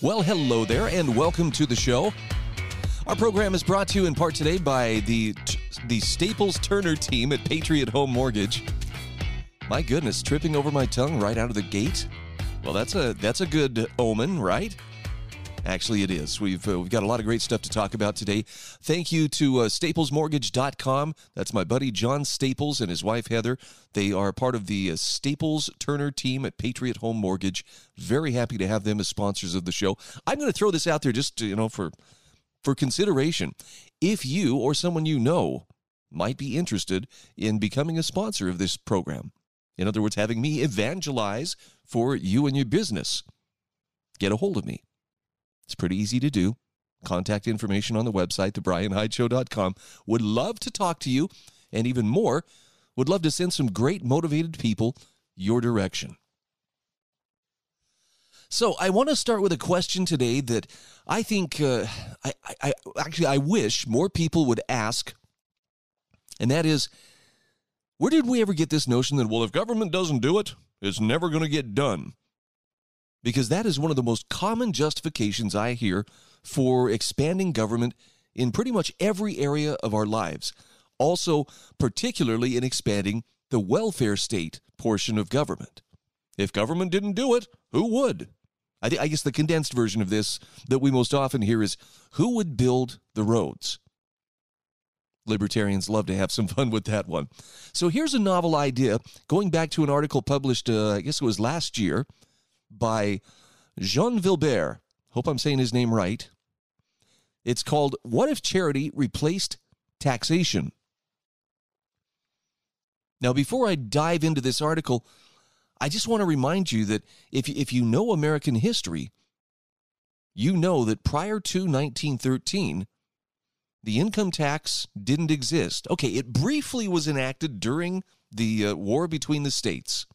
Well, hello there, and welcome to the show. Our program is brought to you in part today by the the Staples Turner team at Patriot Home Mortgage. My goodness, tripping over my tongue right out of the gate. Well, that's a that's a good omen, right? Actually, it is. We've uh, we've got a lot of great stuff to talk about today. Thank you to uh, StaplesMortgage.com. That's my buddy John Staples and his wife Heather. They are part of the uh, Staples Turner team at Patriot Home Mortgage. Very happy to have them as sponsors of the show. I'm going to throw this out there just to, you know for for consideration. If you or someone you know might be interested in becoming a sponsor of this program, in other words, having me evangelize for you and your business, get a hold of me. It's pretty easy to do. Contact information on the website, thebryanhydeshow.com. Would love to talk to you, and even more, would love to send some great motivated people your direction. So I want to start with a question today that I think uh, I, I, actually I wish more people would ask, and that is, where did we ever get this notion that, well, if government doesn't do it, it's never going to get done? Because that is one of the most common justifications I hear for expanding government in pretty much every area of our lives. Also, particularly in expanding the welfare state portion of government. If government didn't do it, who would? I, th- I guess the condensed version of this that we most often hear is who would build the roads? Libertarians love to have some fun with that one. So here's a novel idea going back to an article published, uh, I guess it was last year, by Jean Vilbert. Hope I'm saying his name right. It's called What If Charity Replaced Taxation? Now, before I dive into this article, I just want to remind you that if, if you know American history, you know that prior to 1913, the income tax didn't exist. Okay, it briefly was enacted during the uh, war between the states.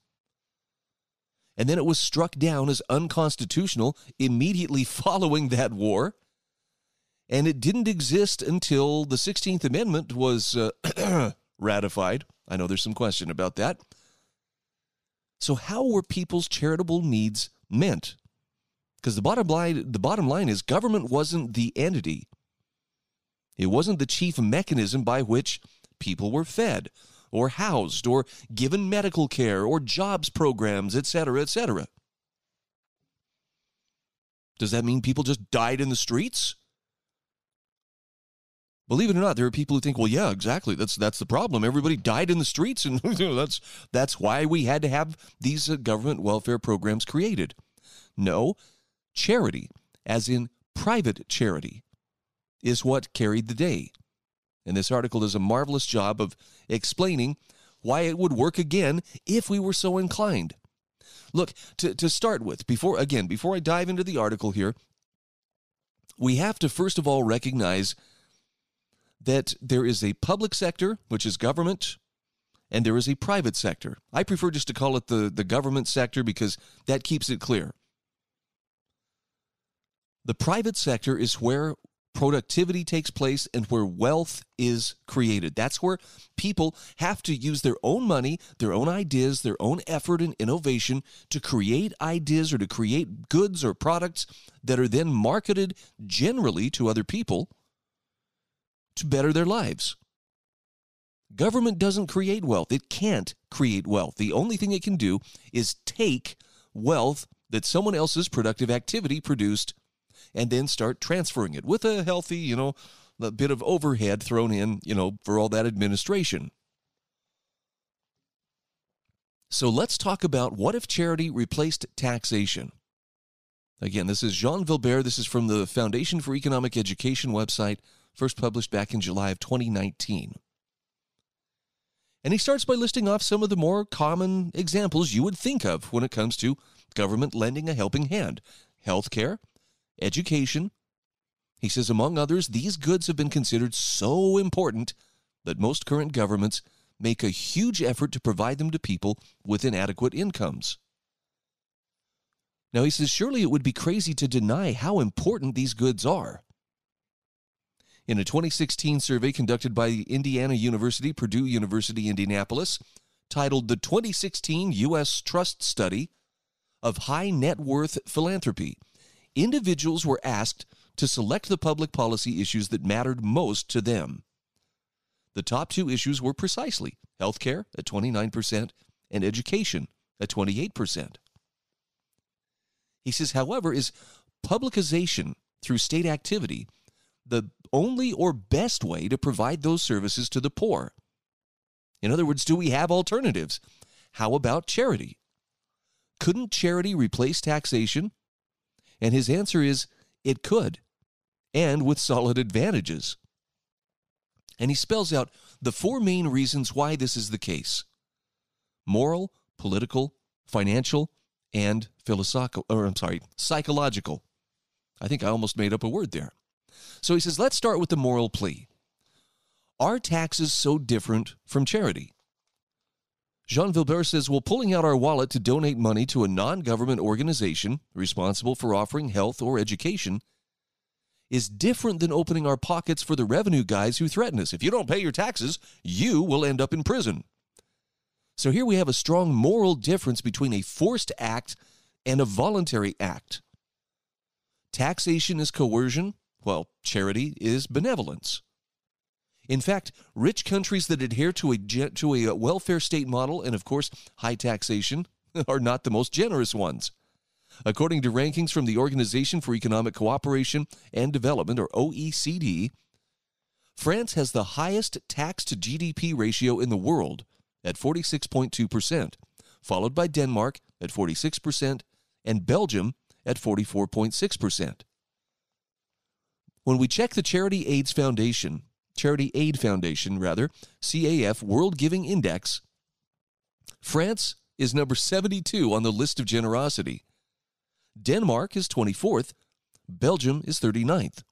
And then it was struck down as unconstitutional immediately following that war. And it didn't exist until the 16th Amendment was uh, ratified. I know there's some question about that. So, how were people's charitable needs meant? Because the bottom line, the bottom line is government wasn't the entity it wasn't the chief mechanism by which people were fed or housed or given medical care or jobs programs, etc., etc. Does that mean people just died in the streets? Believe it or not, there are people who think, "Well, yeah, exactly. That's that's the problem. Everybody died in the streets, and that's that's why we had to have these uh, government welfare programs created." No, charity, as in private charity, is what carried the day. And this article does a marvelous job of explaining why it would work again if we were so inclined. Look, to, to start with, before again, before I dive into the article here, we have to first of all recognize that there is a public sector, which is government, and there is a private sector. I prefer just to call it the, the government sector because that keeps it clear. The private sector is where productivity takes place and where wealth is created. That's where people have to use their own money, their own ideas, their own effort and innovation to create ideas or to create goods or products that are then marketed generally to other people to better their lives. Government doesn't create wealth. It can't create wealth. The only thing it can do is take wealth that someone else's productive activity produced and then start transferring it with a healthy, you know, a bit of overhead thrown in, you know, for all that administration. So let's talk about what if charity replaced taxation? Again, this is Jean Vilbert. This is from the Foundation for Economic Education website, first published back in July of 2019. And he starts by listing off some of the more common examples you would think of when it comes to government lending a helping hand healthcare, education. He says, among others, these goods have been considered so important that most current governments make a huge effort to provide them to people with inadequate incomes. Now, he says, surely it would be crazy to deny how important these goods are. In a 2016 survey conducted by Indiana University, Purdue University, Indianapolis, titled The 2016 U.S. Trust Study of High Net Worth Philanthropy, individuals were asked to select the public policy issues that mattered most to them. The top two issues were precisely healthcare at 29% and education at 28%. He says, however, is publicization through state activity the only or best way to provide those services to the poor? In other words, do we have alternatives? How about charity? Couldn't charity replace taxation? And his answer is it could, and with solid advantages. And he spells out the four main reasons why this is the case moral, political, financial, and philosophical, or I'm sorry, psychological. I think I almost made up a word there. So he says, let's start with the moral plea. Are taxes so different from charity? Jean Vilbert says, well, pulling out our wallet to donate money to a non government organization responsible for offering health or education is different than opening our pockets for the revenue guys who threaten us. If you don't pay your taxes, you will end up in prison. So here we have a strong moral difference between a forced act and a voluntary act. Taxation is coercion, while charity is benevolence. In fact, rich countries that adhere to a, to a uh, welfare state model and, of course, high taxation are not the most generous ones. According to rankings from the Organization for Economic Cooperation and Development, or OECD, France has the highest tax to GDP ratio in the world at 46.2%, followed by Denmark at 46% and Belgium at 44.6%. When we check the Charity AIDS Foundation, Charity Aid Foundation rather, CAF World Giving Index, France is number 72 on the list of generosity. Denmark is 24th, Belgium is 39th.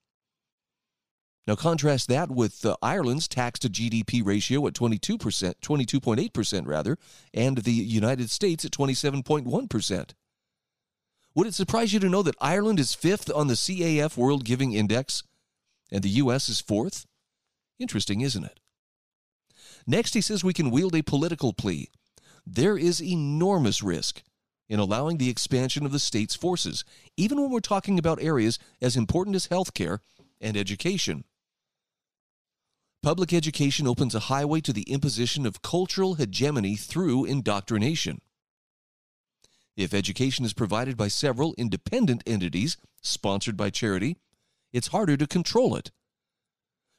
Now contrast that with uh, Ireland's tax to GDP ratio at 22%, 22.8% rather, and the United States at 27.1%. Would it surprise you to know that Ireland is 5th on the CAF World Giving Index and the US is 4th? Interesting, isn't it? Next, he says we can wield a political plea. There is enormous risk in allowing the expansion of the state's forces, even when we're talking about areas as important as healthcare and education. Public education opens a highway to the imposition of cultural hegemony through indoctrination. If education is provided by several independent entities sponsored by charity, it's harder to control it.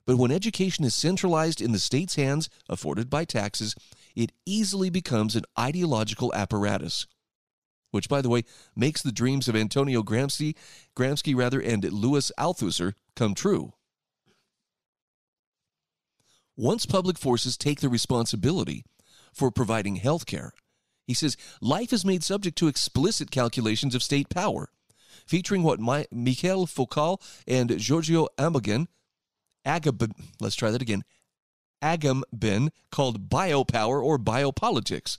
But when education is centralized in the state's hands, afforded by taxes, it easily becomes an ideological apparatus which, by the way, makes the dreams of Antonio Gramsci, Gramsci rather, and Louis Althusser come true. Once public forces take the responsibility for providing health care, he says life is made subject to explicit calculations of state power, featuring what My- Michel Foucault and Giorgio Agamben, Agab, let's try that again, Agamben called biopower or biopolitics.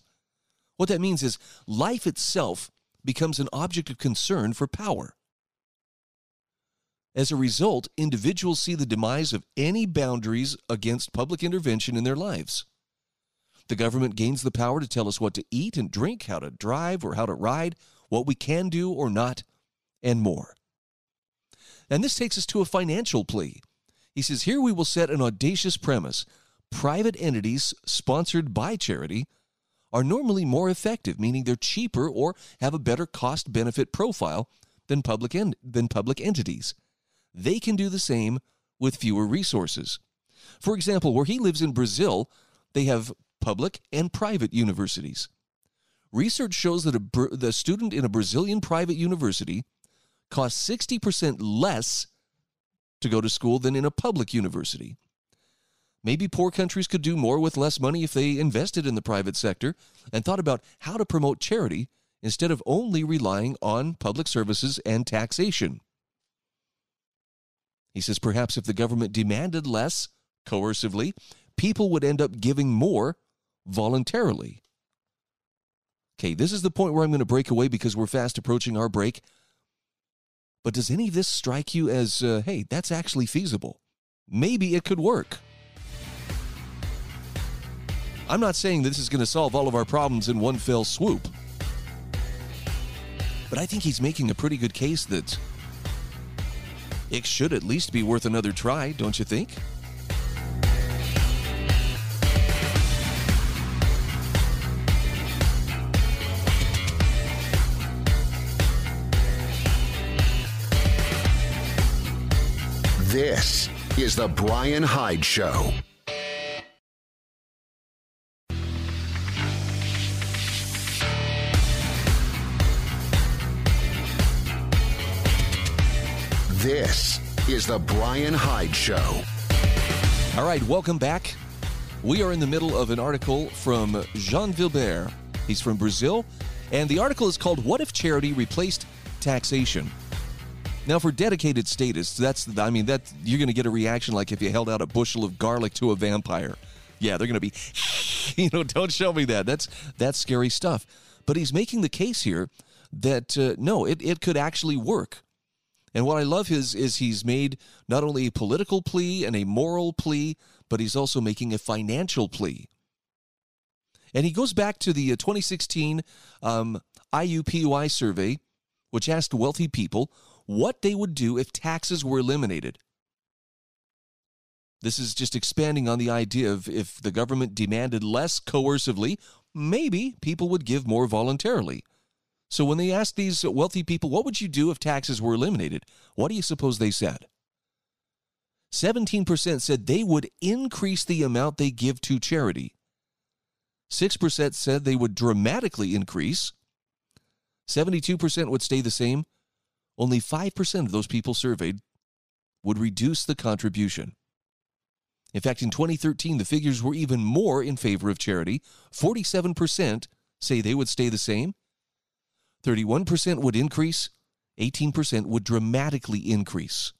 What that means is life itself becomes an object of concern for power. As a result, individuals see the demise of any boundaries against public intervention in their lives. The government gains the power to tell us what to eat and drink, how to drive or how to ride, what we can do or not, and more. And this takes us to a financial plea. He says, Here we will set an audacious premise. Private entities sponsored by charity are normally more effective, meaning they're cheaper or have a better cost benefit profile than public, en- than public entities. They can do the same with fewer resources. For example, where he lives in Brazil, they have public and private universities. Research shows that a, the student in a Brazilian private university costs 60% less to go to school than in a public university. Maybe poor countries could do more with less money if they invested in the private sector and thought about how to promote charity instead of only relying on public services and taxation. He says perhaps if the government demanded less coercively, people would end up giving more voluntarily. Okay, this is the point where I'm going to break away because we're fast approaching our break. But does any of this strike you as, uh, hey, that's actually feasible? Maybe it could work. I'm not saying this is going to solve all of our problems in one fell swoop. But I think he's making a pretty good case that it should at least be worth another try, don't you think? This is The Bryan Hyde Show. This is The Bryan Hyde Show. All right, welcome back. We are in the middle of an article from Jean Vilbert. He's from Brazil, and the article is called What If Charity Replaced Taxation? Now, for dedicated statists, that's I mean that you're going to get a reaction like if you held out a bushel of garlic to a vampire. Yeah, they're going to be, you know, don't show me that. That's that's scary stuff. But he's making the case here that uh, no, it, it could actually work. And what I love is is he's made not only a political plea and a moral plea, but he's also making a financial plea. And he goes back to the uh, 2016 um, IUPUI survey, which asked wealthy people what they would do if taxes were eliminated. This is just expanding on the idea of if the government demanded less coercively, maybe people would give more voluntarily. So when they asked these wealthy people, what would you do if taxes were eliminated? What do you suppose they said? 17% said they would increase the amount they give to charity. 6% said they would dramatically increase. 72% would stay the same. Only 5% of those people surveyed would reduce the contribution. In fact, in 2013, the figures were even more in favor of charity. 47% say they would stay the same, 31% would increase, 18% would dramatically increase.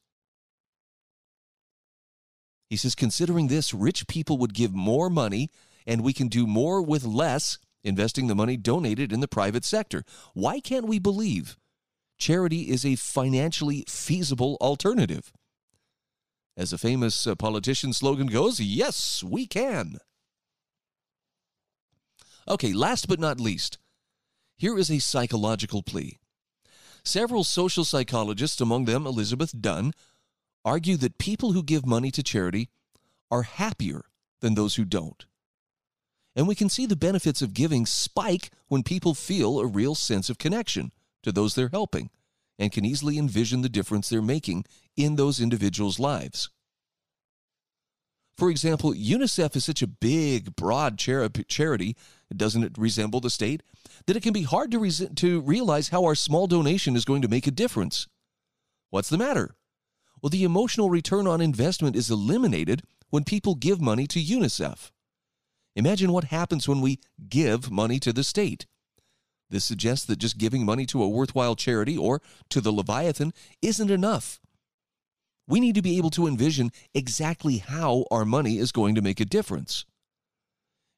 He says, considering this, rich people would give more money and we can do more with less, investing the money donated in the private sector. Why can't we believe charity is a financially feasible alternative? As a famous uh, politician slogan goes, yes, we can. Okay, last but not least, here is a psychological plea. Several social psychologists, among them Elizabeth Dunn, argue that people who give money to charity are happier than those who don't. And we can see the benefits of giving spike when people feel a real sense of connection to those they're helping and can easily envision the difference they're making in those individuals' lives. For example, UNICEF is such a big, broad charity, doesn't it resemble the state, that it can be hard to, to realize how our small donation is going to make a difference. What's the matter? Well, the emotional return on investment is eliminated when people give money to UNICEF. Imagine what happens when we give money to the state. This suggests that just giving money to a worthwhile charity or to the Leviathan isn't enough. We need to be able to envision exactly how our money is going to make a difference.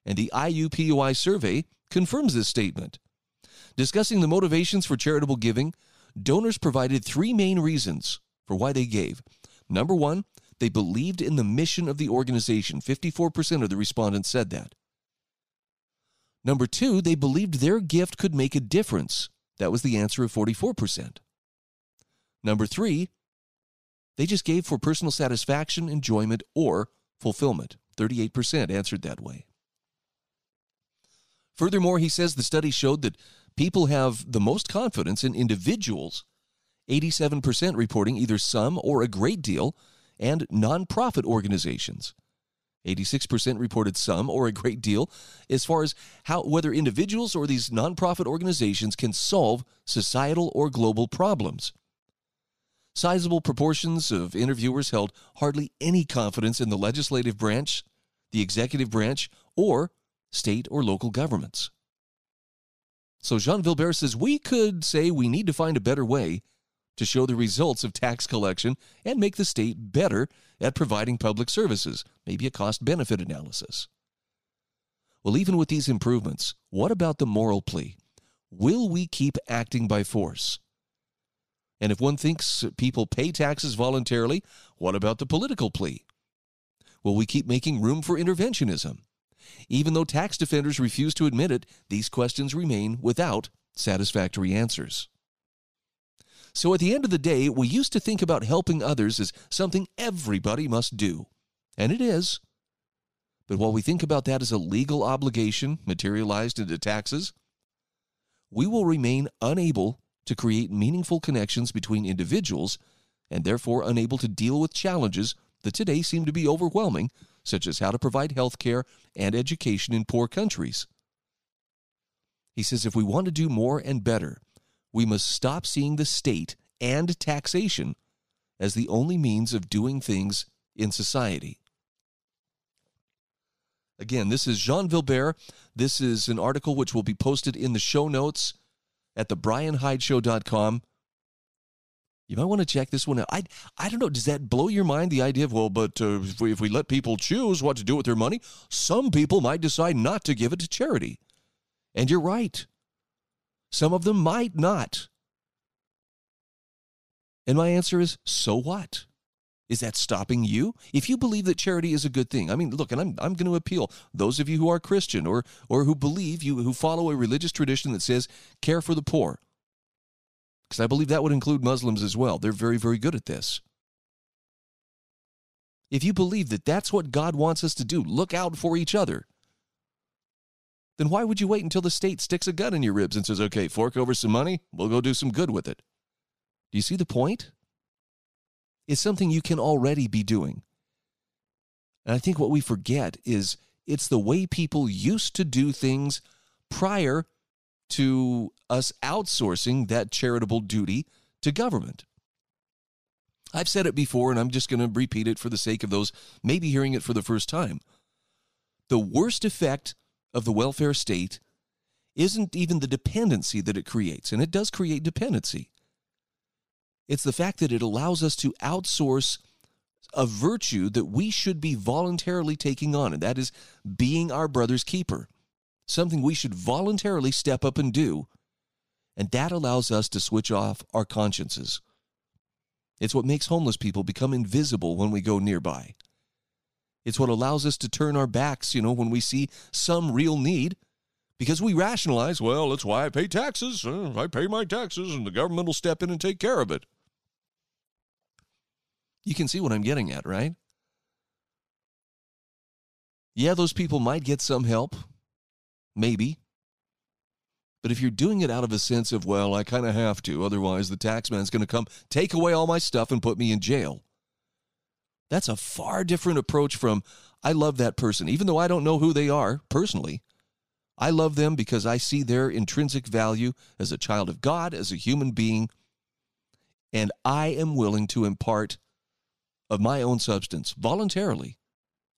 And the IUPUI survey confirms this statement. Discussing the motivations for charitable giving, donors provided three main reasons for why they gave. Number one, they believed in the mission of the organization. 54% of the respondents said that. Number two, they believed their gift could make a difference. That was the answer of 44%. Number three, they just gave for personal satisfaction, enjoyment, or fulfillment. 38% answered that way. Furthermore, he says the study showed that people have the most confidence in individuals, 87% reporting either some or a great deal, and nonprofit organizations. 86% reported some or a great deal as far as how whether individuals or these nonprofit organizations can solve societal or global problems. Sizable proportions of interviewers held hardly any confidence in the legislative branch the executive branch, or state or local governments. So Jean Vilbert says we could say we need to find a better way to show the results of tax collection and make the state better at providing public services, maybe a cost benefit analysis. Well, even with these improvements, what about the moral plea? Will we keep acting by force? And if one thinks people pay taxes voluntarily, what about the political plea? Will we keep making room for interventionism? Even though tax defenders refuse to admit it, these questions remain without satisfactory answers. So at the end of the day, we used to think about helping others as something everybody must do. And it is. But while we think about that as a legal obligation materialized into taxes, we will remain unable to create meaningful connections between individuals and therefore unable to deal with challenges that today seem to be overwhelming, such as how to provide health care and education in poor countries. He says if we want to do more and better, we must stop seeing the state and taxation as the only means of doing things in society. Again, this is Jean Vilbert. This is an article which will be posted in the show notes at thebryanhydeshow.com. You might want to check this one out. I, I don't know. Does that blow your mind? The idea of, well, but uh, if, we, if we let people choose what to do with their money, some people might decide not to give it to charity. And you're right. Some of them might not. And my answer is so what? Is that stopping you? If you believe that charity is a good thing, I mean, look, and I'm, I'm going to appeal those of you who are Christian or, or who believe you, who follow a religious tradition that says care for the poor. Because I believe that would include Muslims as well. They're very, very good at this. If you believe that that's what God wants us to do, look out for each other then why would you wait until the state sticks a gun in your ribs and says, okay, fork over some money, we'll go do some good with it? Do you see the point? It's something you can already be doing. And I think what we forget is it's the way people used to do things prior to us outsourcing that charitable duty to government. I've said it before, and I'm just going to repeat it for the sake of those maybe hearing it for the first time. The worst effect of the welfare state isn't even the dependency that it creates, and it does create dependency. It's the fact that it allows us to outsource a virtue that we should be voluntarily taking on, and that is being our brother's keeper. Something we should voluntarily step up and do. And that allows us to switch off our consciences. It's what makes homeless people become invisible when we go nearby. It's what allows us to turn our backs, you know, when we see some real need because we rationalize, well, that's why I pay taxes. Uh, I pay my taxes and the government will step in and take care of it. You can see what I'm getting at, right? Yeah, those people might get some help, maybe. But if you're doing it out of a sense of, well, I kind of have to, otherwise the taxman's going to come take away all my stuff and put me in jail, that's a far different approach from, I love that person, even though I don't know who they are personally. I love them because I see their intrinsic value as a child of God, as a human being, and I am willing to impart of my own substance voluntarily,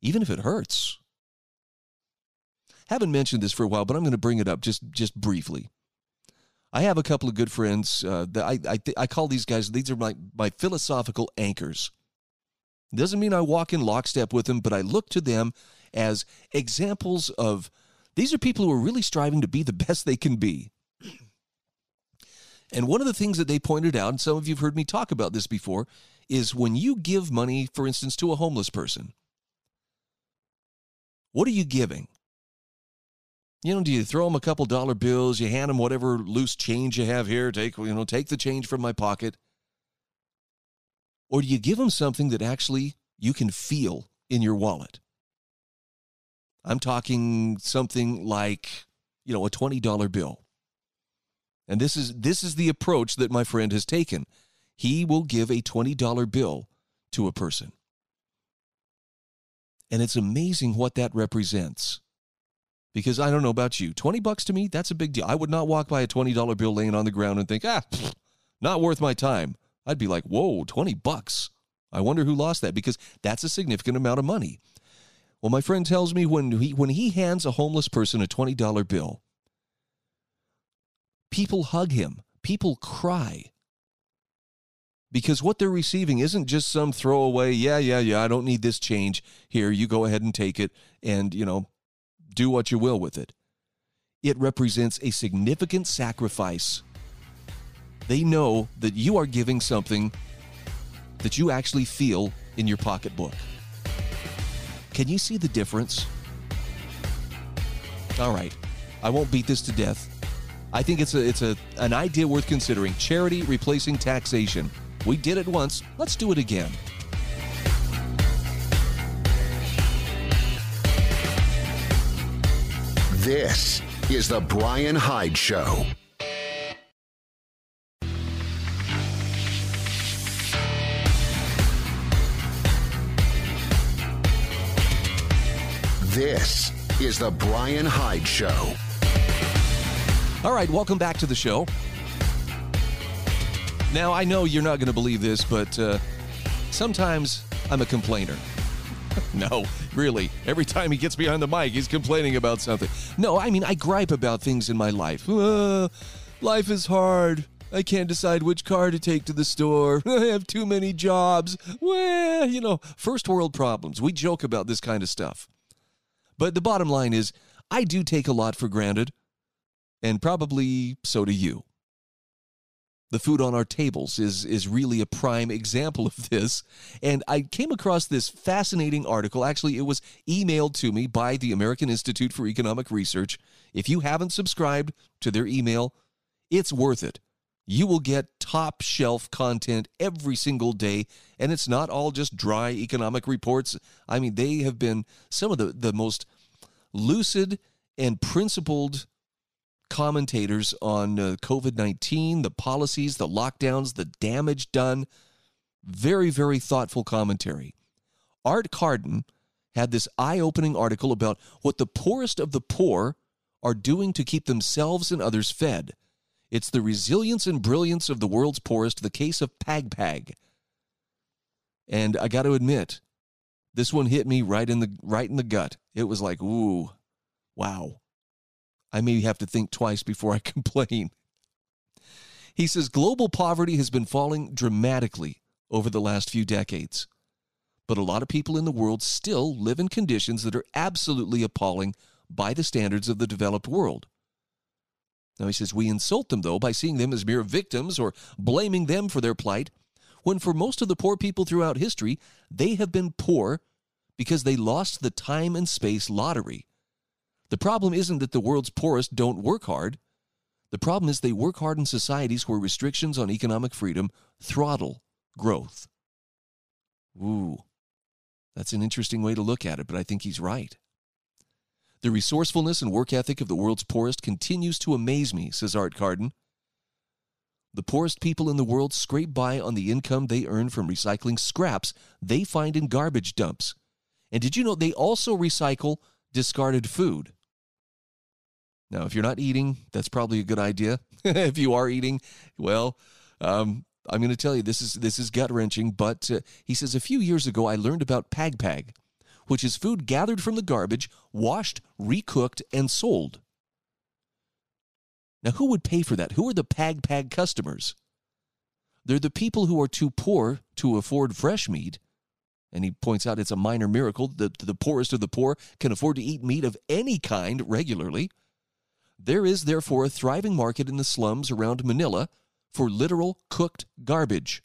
even if it hurts. Haven't mentioned this for a while, but I'm going to bring it up just just briefly. I have a couple of good friends uh, that I I, I call these guys. These are my my philosophical anchors. Doesn't mean I walk in lockstep with them, but I look to them as examples of these are people who are really striving to be the best they can be. And one of the things that they pointed out, and some of you have heard me talk about this before, is when you give money, for instance, to a homeless person, what are you giving? You know, do you throw them a couple dollar bills? You hand them whatever loose change you have here. Take, you know, take the change from my pocket. Or do you give them something that actually you can feel in your wallet? I'm talking something like, you know, a $20 bill. And this is this is the approach that my friend has taken. He will give a $20 bill to a person. And it's amazing what that represents. Because I don't know about you, 20 bucks to me, that's a big deal. I would not walk by a $20 bill laying on the ground and think, ah, not worth my time. I'd be like, whoa, 20 bucks. I wonder who lost that because that's a significant amount of money. Well, my friend tells me when he when he hands a homeless person a $20 bill, people hug him, people cry. Because what they're receiving isn't just some throwaway, yeah, yeah, yeah, I don't need this change. Here, you go ahead and take it and, you know, do what you will with it. It represents a significant sacrifice. They know that you are giving something that you actually feel in your pocketbook. Can you see the difference? All right. I won't beat this to death. I think it's a it's a an idea worth considering. Charity replacing taxation. We did it once. Let's do it again. This is the Bryan Hyde Show. This is the Bryan Hyde Show. All right, welcome back to the show. Now, I know you're not going to believe this, but uh, sometimes I'm a complainer. no, really. Every time he gets behind the mic, he's complaining about something. No, I mean, I gripe about things in my life. Uh, life is hard. I can't decide which car to take to the store. I have too many jobs. Well, you know, first world problems. We joke about this kind of stuff. But the bottom line is, I do take a lot for granted, and probably so do you. The food on our tables is, is really a prime example of this. And I came across this fascinating article. Actually, it was emailed to me by the American Institute for Economic Research. If you haven't subscribed to their email, it's worth it. You will get top shelf content every single day, and it's not all just dry economic reports. I mean, they have been some of the, the most lucid and principled commentators on uh, COVID 19, the policies, the lockdowns, the damage done. Very, very thoughtful commentary. Art Carden had this eye opening article about what the poorest of the poor are doing to keep themselves and others fed. It's the resilience and brilliance of the world's poorest, the case of PagPag. And I got to admit, this one hit me right in the right in the gut. It was like, ooh, wow. I may have to think twice before I complain. He says global poverty has been falling dramatically over the last few decades. But a lot of people in the world still live in conditions that are absolutely appalling by the standards of the developed world. Now he says we insult them, though, by seeing them as mere victims or blaming them for their plight, when for most of the poor people throughout history, they have been poor because they lost the time and space lottery the problem isn't that the world's poorest don't work hard. The problem is they work hard in societies where restrictions on economic freedom throttle growth. Ooh, that's an interesting way to look at it, but I think he's right. The resourcefulness and work ethic of the world's poorest continues to amaze me, says Art Carden. The poorest people in the world scrape by on the income they earn from recycling scraps they find in garbage dumps. And did you know they also recycle discarded food? Now, if you're not eating, that's probably a good idea. if you are eating, well, um, I'm going to tell you this is this is gut wrenching. But uh, he says a few years ago I learned about PagPag, which is food gathered from the garbage, washed, recooked, and sold. Now, who would pay for that? Who are the PagPag customers? They're the people who are too poor to afford fresh meat. And he points out it's a minor miracle that the poorest of the poor can afford to eat meat of any kind regularly. There is therefore a thriving market in the slums around Manila for literal cooked garbage.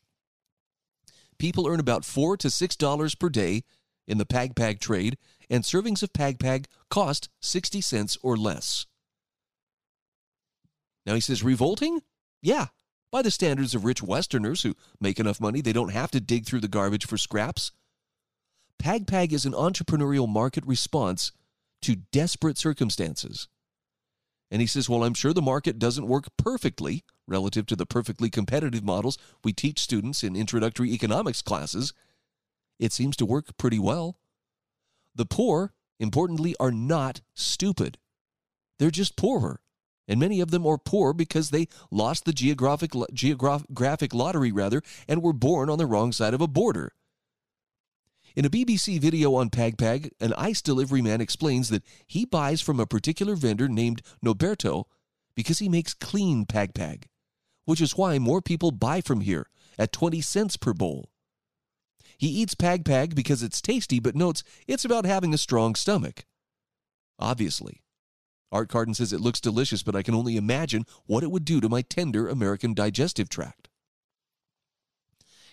People earn about 4 to 6 dollars per day in the PagPag trade, and servings of PagPag cost 60 cents or less. Now he says revolting? Yeah, by the standards of rich Westerners who make enough money they don't have to dig through the garbage for scraps. PagPag is an entrepreneurial market response to desperate circumstances. And he says, Well, I'm sure the market doesn't work perfectly relative to the perfectly competitive models we teach students in introductory economics classes. It seems to work pretty well. The poor, importantly, are not stupid. They're just poorer. And many of them are poor because they lost the geographic, geographic lottery rather and were born on the wrong side of a border. In a BBC video on PagPag, an ice delivery man explains that he buys from a particular vendor named Noberto because he makes clean PagPag, which is why more people buy from here at 20 cents per bowl. He eats PagPag because it's tasty, but notes it's about having a strong stomach. Obviously. Art Carden says it looks delicious, but I can only imagine what it would do to my tender American digestive tract.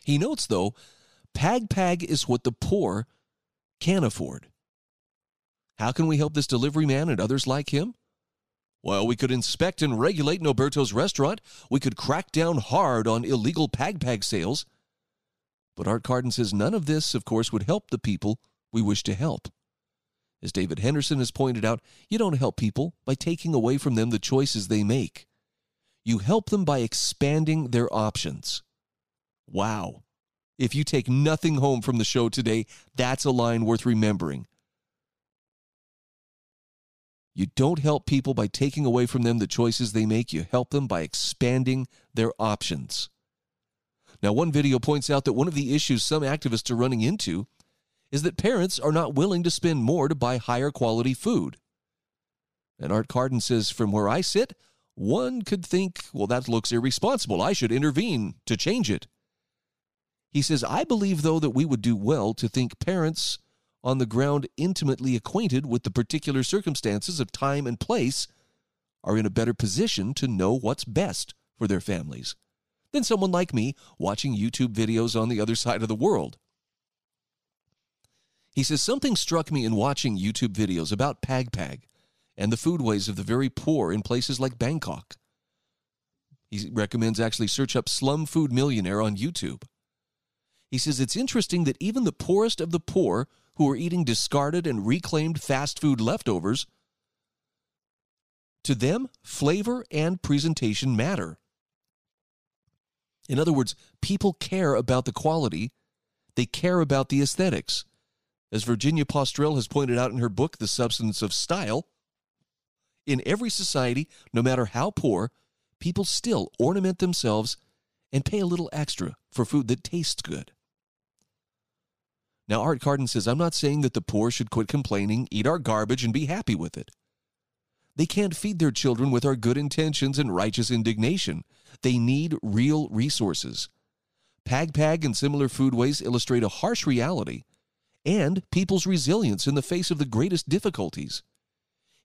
He notes, though, PagPag is what the poor can afford. How can we help this delivery man and others like him? Well, we could inspect and regulate Noberto's restaurant. We could crack down hard on illegal PagPag sales. But Art Carden says none of this, of course, would help the people we wish to help. As David Henderson has pointed out, you don't help people by taking away from them the choices they make. You help them by expanding their options. Wow. If you take nothing home from the show today, that's a line worth remembering. You don't help people by taking away from them the choices they make. You help them by expanding their options. Now, one video points out that one of the issues some activists are running into is that parents are not willing to spend more to buy higher quality food. And Art Carden says, from where I sit, one could think, well, that looks irresponsible. I should intervene to change it. He says, I believe, though, that we would do well to think parents on the ground intimately acquainted with the particular circumstances of time and place are in a better position to know what's best for their families than someone like me watching YouTube videos on the other side of the world. He says, Something struck me in watching YouTube videos about PagPag and the foodways of the very poor in places like Bangkok. He recommends actually search up Slum Food Millionaire on YouTube. He says it's interesting that even the poorest of the poor who are eating discarded and reclaimed fast food leftovers, to them, flavor and presentation matter. In other words, people care about the quality, they care about the aesthetics. As Virginia Postrel has pointed out in her book, The Substance of Style, in every society, no matter how poor, people still ornament themselves and pay a little extra for food that tastes good. Now, Art Carden says, I'm not saying that the poor should quit complaining, eat our garbage, and be happy with it. They can't feed their children with our good intentions and righteous indignation. They need real resources. PagPag and similar foodways illustrate a harsh reality and people's resilience in the face of the greatest difficulties.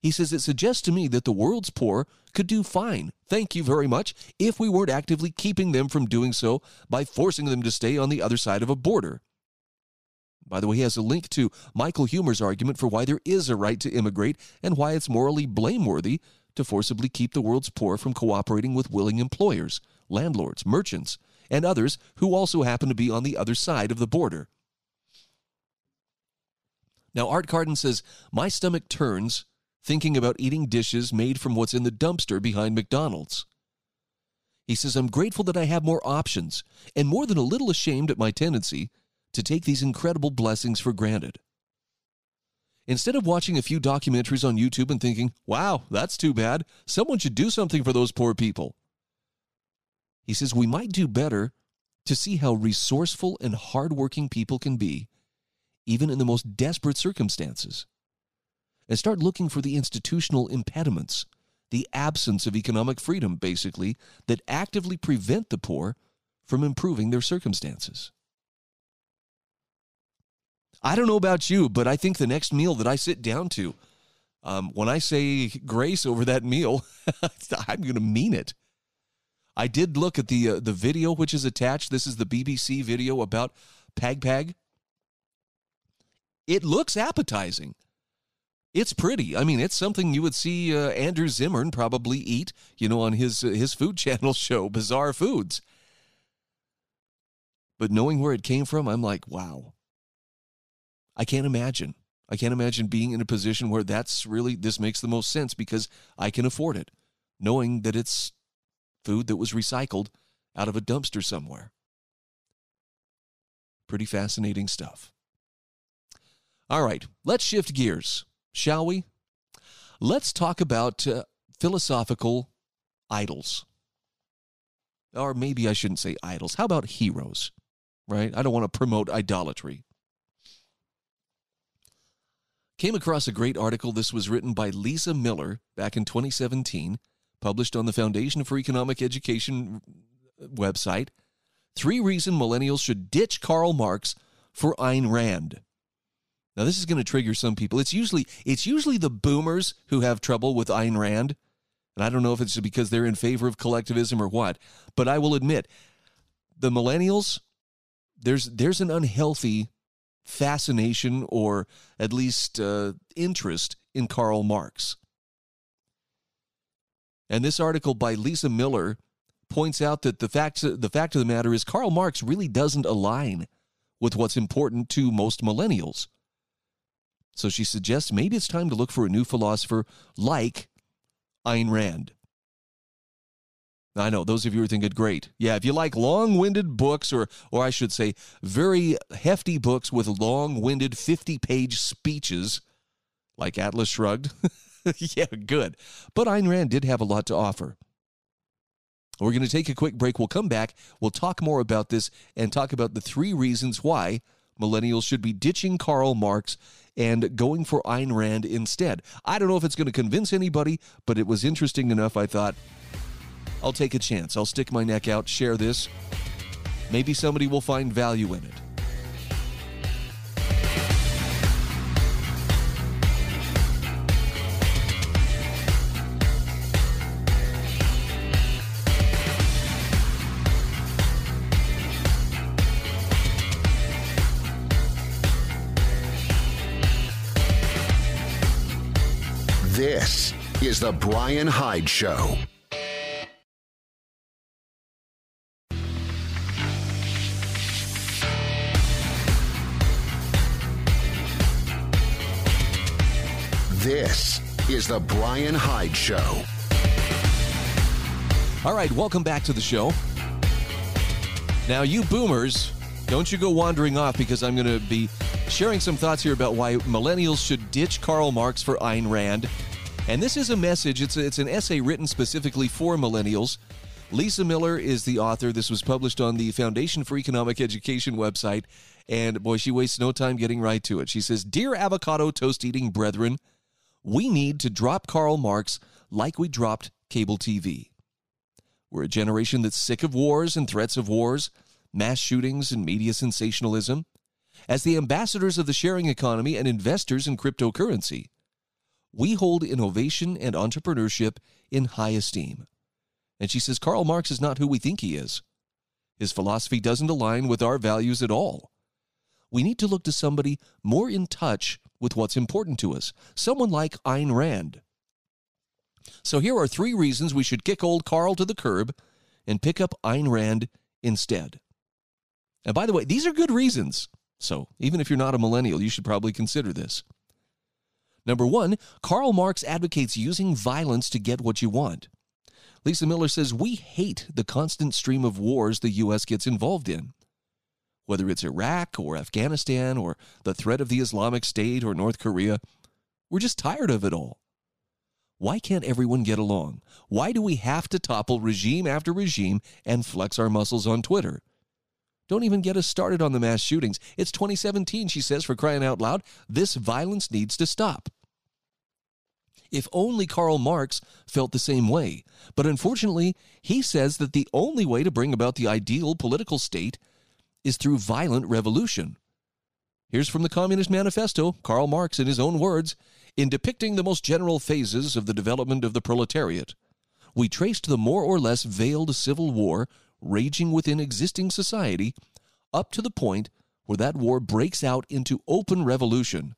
He says it suggests to me that the world's poor could do fine, thank you very much, if we weren't actively keeping them from doing so by forcing them to stay on the other side of a border. By the way, he has a link to Michael Huemer's argument for why there is a right to immigrate and why it's morally blameworthy to forcibly keep the world's poor from cooperating with willing employers, landlords, merchants, and others who also happen to be on the other side of the border. Now, Art Carden says, My stomach turns thinking about eating dishes made from what's in the dumpster behind McDonald's. He says, I'm grateful that I have more options and more than a little ashamed at my tendency to take these incredible blessings for granted. Instead of watching a few documentaries on YouTube and thinking, wow, that's too bad, someone should do something for those poor people. He says we might do better to see how resourceful and hardworking people can be, even in the most desperate circumstances, and start looking for the institutional impediments, the absence of economic freedom, basically, that actively prevent the poor from improving their circumstances. I don't know about you, but I think the next meal that I sit down to, um, when I say grace over that meal, I'm going to mean it. I did look at the uh, the video which is attached. This is the BBC video about PagPag. It looks appetizing. It's pretty. I mean, it's something you would see uh, Andrew Zimmern probably eat, you know, on his uh, his food channel show, Bizarre Foods. But knowing where it came from, I'm like, wow. I can't imagine. I can't imagine being in a position where that's really, this makes the most sense because I can afford it, knowing that it's food that was recycled out of a dumpster somewhere. Pretty fascinating stuff. All right, let's shift gears, shall we? Let's talk about uh, philosophical idols. Or maybe I shouldn't say idols. How about heroes? Right? I don't want to promote idolatry. Came across a great article. This was written by Leisa Miller back in 2017, published on the Foundation for Economic Education uh, website. Three reasons millennials should ditch Karl Marx for Ayn Rand. Now this is going to trigger some people. It's usually it's usually the boomers who have trouble with Ayn Rand. And I don't know if it's because they're in favor of collectivism or what, but I will admit the millennials there's there's an unhealthy fascination or at least uh, interest in Karl Marx. And this article by Leisa Miller points out that the fact the fact of the matter is Karl Marx really doesn't align with what's important to most millennials. So she suggests maybe it's time to look for a new philosopher like Ayn Rand. I know those of you are thinking, great. Yeah, if you like long winded books, or, or I should say, very hefty books with long winded 50 page speeches, like Atlas Shrugged, yeah, good. But Ayn Rand did have a lot to offer. We're going to take a quick break. We'll come back. We'll talk more about this and talk about the three reasons why millennials should be ditching Karl Marx and going for Ayn Rand instead. I don't know if it's going to convince anybody, but it was interesting enough. I thought, I'll take a chance. I'll stick my neck out, share this. Maybe somebody will find value in it. This is The Bryan Hyde Show. This is The Bryan Hyde Show. All right, welcome back to the show. Now, you boomers, don't you go wandering off because I'm going to be sharing some thoughts here about why millennials should ditch Karl Marx for Ayn Rand. And this is a message, it's, a, it's an essay written specifically for millennials. Leisa Miller is the author. This was published on the Foundation for Economic Education website. And boy, she wastes no time getting right to it. She says Dear avocado toast eating brethren, we need to drop Karl Marx like we dropped cable TV. We're a generation that's sick of wars and threats of wars, mass shootings and media sensationalism. As the ambassadors of the sharing economy and investors in cryptocurrency, we hold innovation and entrepreneurship in high esteem. And she says Karl Marx is not who we think he is. His philosophy doesn't align with our values at all. We need to look to somebody more in touch with what's important to us, someone like Ayn Rand. So here are three reasons we should kick old Karl to the curb and pick up Ayn Rand instead. And by the way, these are good reasons. So even if you're not a millennial, you should probably consider this. Number one, Karl Marx advocates using violence to get what you want. Leisa Miller says, We hate the constant stream of wars the U.S. gets involved in whether it's Iraq or Afghanistan or the threat of the Islamic State or North Korea. We're just tired of it all. Why can't everyone get along? Why do we have to topple regime after regime and flex our muscles on Twitter? Don't even get us started on the mass shootings. It's 2017, she says, for crying out loud. This violence needs to stop. If only Karl Marx felt the same way. But unfortunately, he says that the only way to bring about the ideal political state is through violent revolution. Here's from the Communist Manifesto, Karl Marx in his own words In depicting the most general phases of the development of the proletariat, we traced the more or less veiled civil war raging within existing society up to the point where that war breaks out into open revolution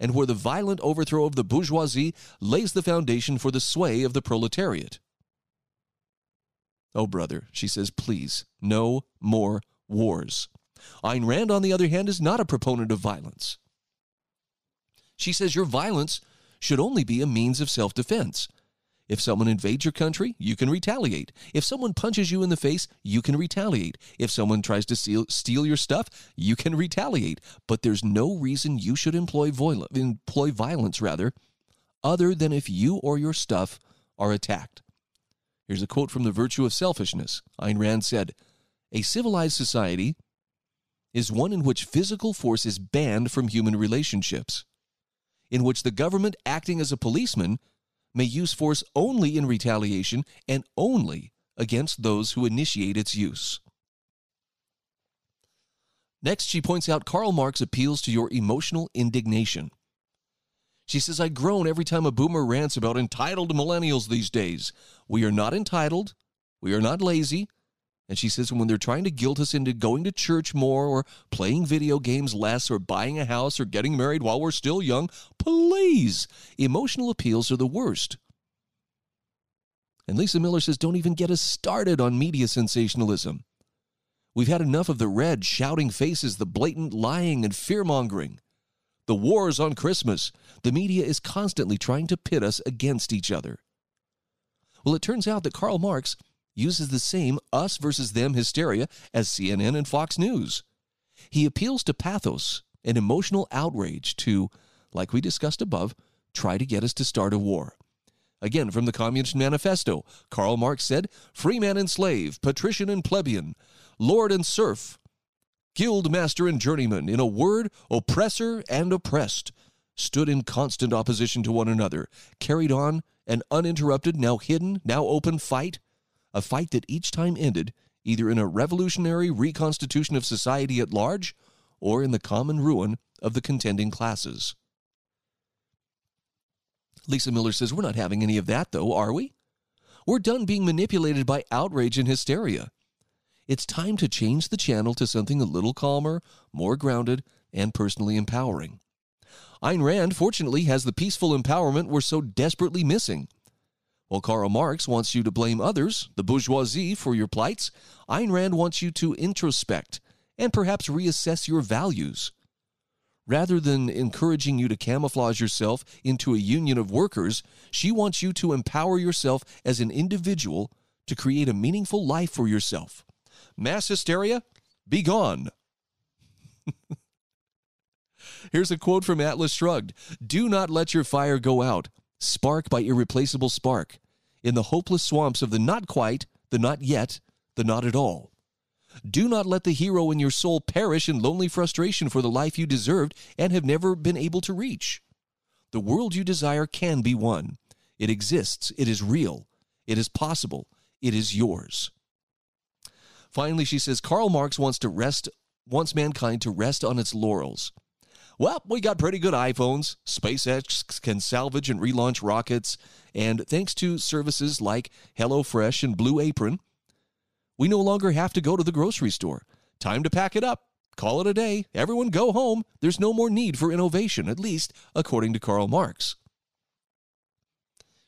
and where the violent overthrow of the bourgeoisie lays the foundation for the sway of the proletariat. Oh, brother, she says, please, no more wars. Ayn Rand, on the other hand, is not a proponent of violence. She says your violence should only be a means of self defense. If someone invades your country, you can retaliate. If someone punches you in the face, you can retaliate. If someone tries to steal, steal your stuff, you can retaliate. But there's no reason you should employ, employ violence, rather, other than if you or your stuff are attacked. Here's a quote from The Virtue of Selfishness. Ayn Rand said, a civilized society is one in which physical force is banned from human relationships. in which the government, acting as a policeman, may use force only in retaliation and only against those who initiate its use. Next, she points out Karl Marx appeals to your emotional indignation. She says, I groan every time a boomer rants about entitled millennials these days. We are not entitled. We are not lazy. And she says, when they're trying to guilt us into going to church more or playing video games less or buying a house or getting married while we're still young, please, emotional appeals are the worst. And Leisa Miller says, don't even get us started on media sensationalism. We've had enough of the red, shouting faces, the blatant lying and fear mongering. The wars on Christmas. The media is constantly trying to pit us against each other. Well, it turns out that Karl Marx uses the same us versus them hysteria as CNN and Fox News. He appeals to pathos and emotional outrage to, like we discussed above, try to get us to start a war. Again, from the Communist Manifesto, Karl Marx said, Free man and slave, patrician and plebeian, lord and serf, guild master and journeyman, in a word, oppressor and oppressed, stood in constant opposition to one another, carried on an uninterrupted, now hidden, now open fight, a fight that each time ended either in a revolutionary reconstitution of society at large or in the common ruin of the contending classes. Leisa Miller says, We're not having any of that, though, are we? We're done being manipulated by outrage and hysteria. It's time to change the channel to something a little calmer, more grounded, and personally empowering. Ayn Rand, fortunately, has the peaceful empowerment we're so desperately missing. While Karl Marx wants you to blame others, the bourgeoisie, for your plights, Ayn Rand wants you to introspect and perhaps reassess your values. Rather than encouraging you to camouflage yourself into a union of workers, she wants you to empower yourself as an individual to create a meaningful life for yourself. Mass hysteria, be gone. Here's a quote from Atlas Shrugged Do not let your fire go out. Spark by irreplaceable spark. In the hopeless swamps of the not quite, the not yet, the not at all. Do not let the hero in your soul perish in lonely frustration for the life you deserved and have never been able to reach. The world you desire can be won. It exists. It is real. It is possible. It is yours. Finally, she says Karl Marx wants to rest wants mankind to rest on its laurels. Well, we got pretty good iPhones. SpaceX can salvage and relaunch rockets, and thanks to services like HelloFresh and Blue Apron, we no longer have to go to the grocery store. Time to pack it up. Call it a day. Everyone go home. There's no more need for innovation, at least according to Karl Marx.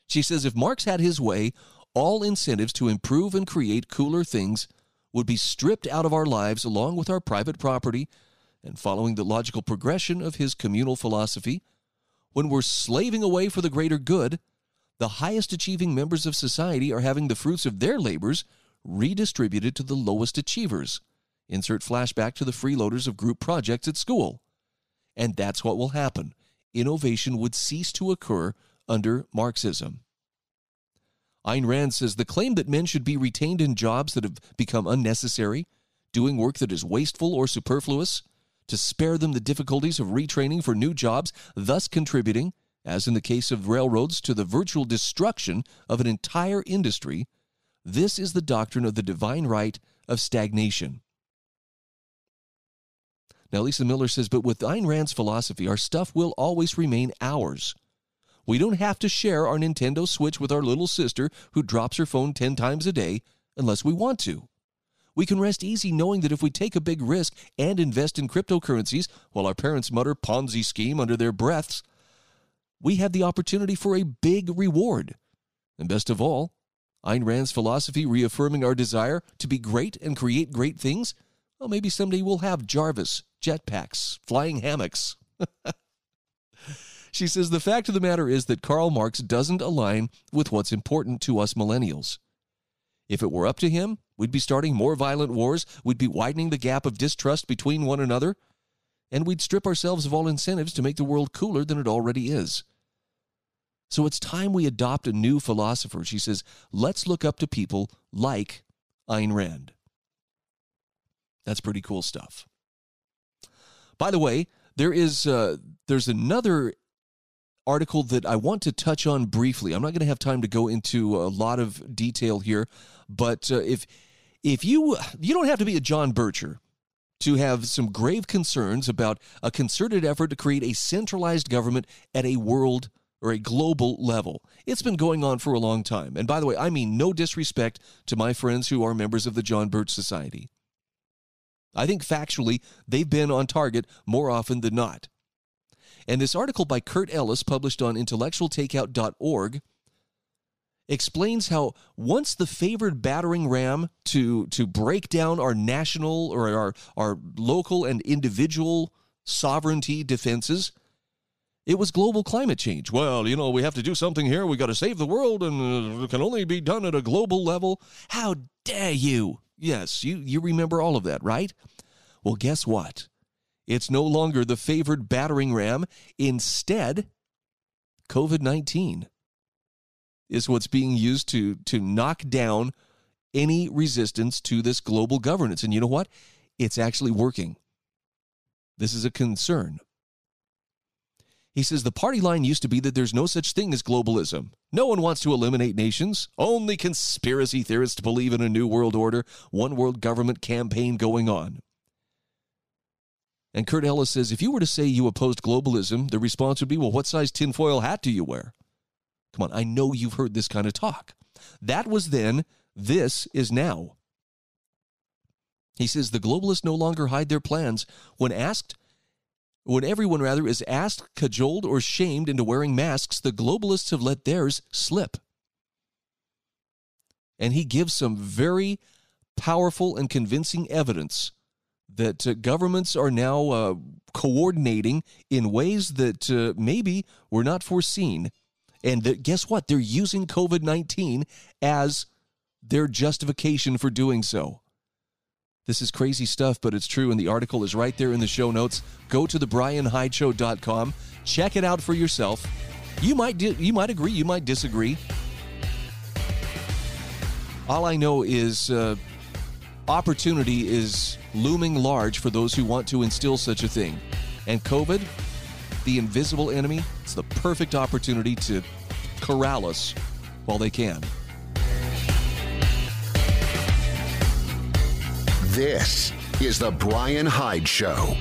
She says if Marx had his way, all incentives to improve and create cooler things would be stripped out of our lives along with our private property, and following the logical progression of his communal philosophy, when we're slaving away for the greater good, the highest achieving members of society are having the fruits of their labors redistributed to the lowest achievers. Insert flashback to the freeloaders of group projects at school. And that's what will happen. Innovation would cease to occur under Marxism. Ayn Rand says the claim that men should be retained in jobs that have become unnecessary, doing work that is wasteful or superfluous, to spare them the difficulties of retraining for new jobs, thus contributing, as in the case of railroads, to the virtual destruction of an entire industry, this is the doctrine of the divine right of stagnation. Now, Leisa Miller says, but with Ayn Rand's philosophy, our stuff will always remain ours. We don't have to share our Nintendo Switch with our little sister who drops her phone 10 times a day unless we want to. We can rest easy knowing that if we take a big risk and invest in cryptocurrencies while our parents mutter Ponzi scheme under their breaths, we have the opportunity for a big reward. And best of all, Ayn Rand's philosophy reaffirming our desire to be great and create great things, well, maybe someday we'll have Jarvis, jetpacks, flying hammocks. She says the fact of the matter is that Karl Marx doesn't align with what's important to us millennials. If it were up to him, we'd be starting more violent wars, we'd be widening the gap of distrust between one another, and we'd strip ourselves of all incentives to make the world cooler than it already is. So it's time we adopt a new philosopher. She says, let's look up to people like Ayn Rand. That's pretty cool stuff. By the way, there is uh, there's another article that I want to touch on briefly. I'm not going to have time to go into a lot of detail here, but uh, if if you you don't have to be a John Bircher to have some grave concerns about a concerted effort to create a centralized government at a world or a global level. It's been going on for a long time. And by the way, I mean no disrespect to my friends who are members of the John Birch Society. I think factually, they've been on target more often than not. And this article by Curt Ellis, published on intellectualtakeout.org, explains how once the favored battering ram to, to break down our national or our, our local and individual sovereignty defenses, it was global climate change. Well, you know, we have to do something here. We got to save the world, and it can only be done at a global level. How dare you? Yes, you, you remember all of that, right? Well, guess what? It's no longer the favored battering ram. Instead, COVID 19 is what's being used to, to knock down any resistance to this global governance. And you know what? It's actually working. This is a concern. He says the party line used to be that there's no such thing as globalism. No one wants to eliminate nations. Only conspiracy theorists believe in a new world order, one world government campaign going on. And Curt Ellis says if you were to say you opposed globalism, the response would be, well, what size tinfoil hat do you wear? Come on, I know you've heard this kind of talk. That was then, this is now. He says the globalists no longer hide their plans. When asked, when everyone rather is asked, cajoled, or shamed into wearing masks, the globalists have let theirs slip. And he gives some very powerful and convincing evidence that uh, governments are now uh, coordinating in ways that uh, maybe were not foreseen. And that, guess what? They're using COVID 19 as their justification for doing so. This is crazy stuff, but it's true, and the article is right there in the show notes. Go to thebryanhydeshow.com. Check it out for yourself. You might di- you might agree, you might disagree. All I know is uh, opportunity is looming large for those who want to instill such a thing. And COVID, the invisible enemy, it's the perfect opportunity to corral us while they can. This is The Bryan Hyde Show.